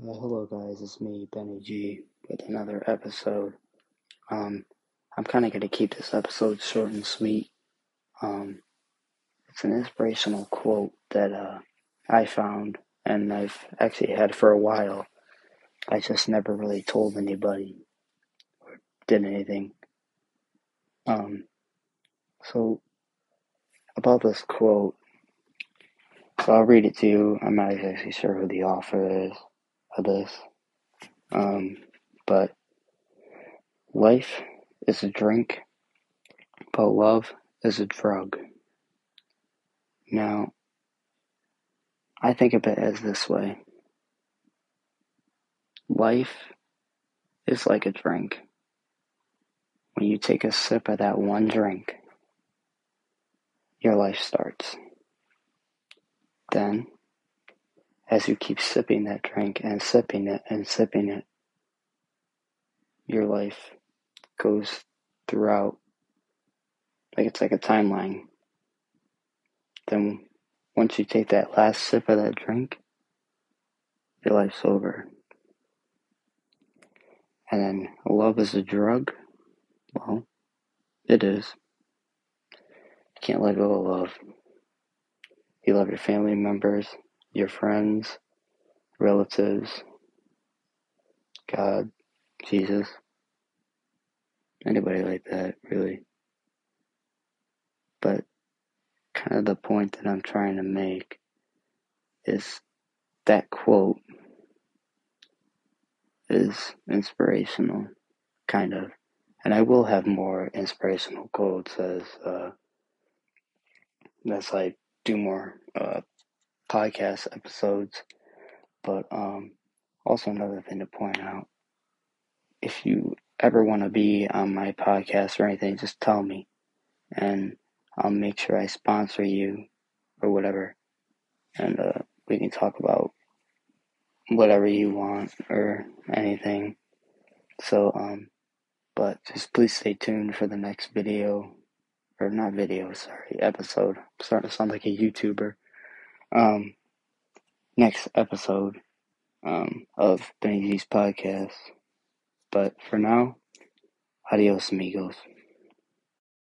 Uh, hello guys, it's me, Benny G, with another episode. Um, I'm kind of going to keep this episode short and sweet. Um, it's an inspirational quote that uh, I found, and I've actually had for a while. I just never really told anybody or did anything. Um, so, about this quote, so I'll read it to you. I'm not exactly sure who the author is of this. Um, but life is a drink, but love is a drug. Now, I think of it as this way life is like a drink. When you take a sip of that one drink, your life starts. Then, as you keep sipping that drink and sipping it and sipping it, your life goes throughout like it's like a timeline. Then once you take that last sip of that drink, your life's over. And then love is a drug. Well, it is. You can't let go of love. You love your family members, your friends, relatives, God, Jesus, anybody like that, really. But kind of the point that I'm trying to make is that quote is inspirational, kind of. And I will have more inspirational quotes as uh, as I do more uh, podcast episodes. But um, also another thing to point out: if you ever want to be on my podcast or anything, just tell me, and I'll make sure I sponsor you or whatever, and uh, we can talk about whatever you want or anything. So, um, but just please stay tuned for the next video, or not video, sorry, episode. I'm starting to sound like a YouTuber. Um, next episode, um, of Benny G's podcast. But for now, adios, amigos.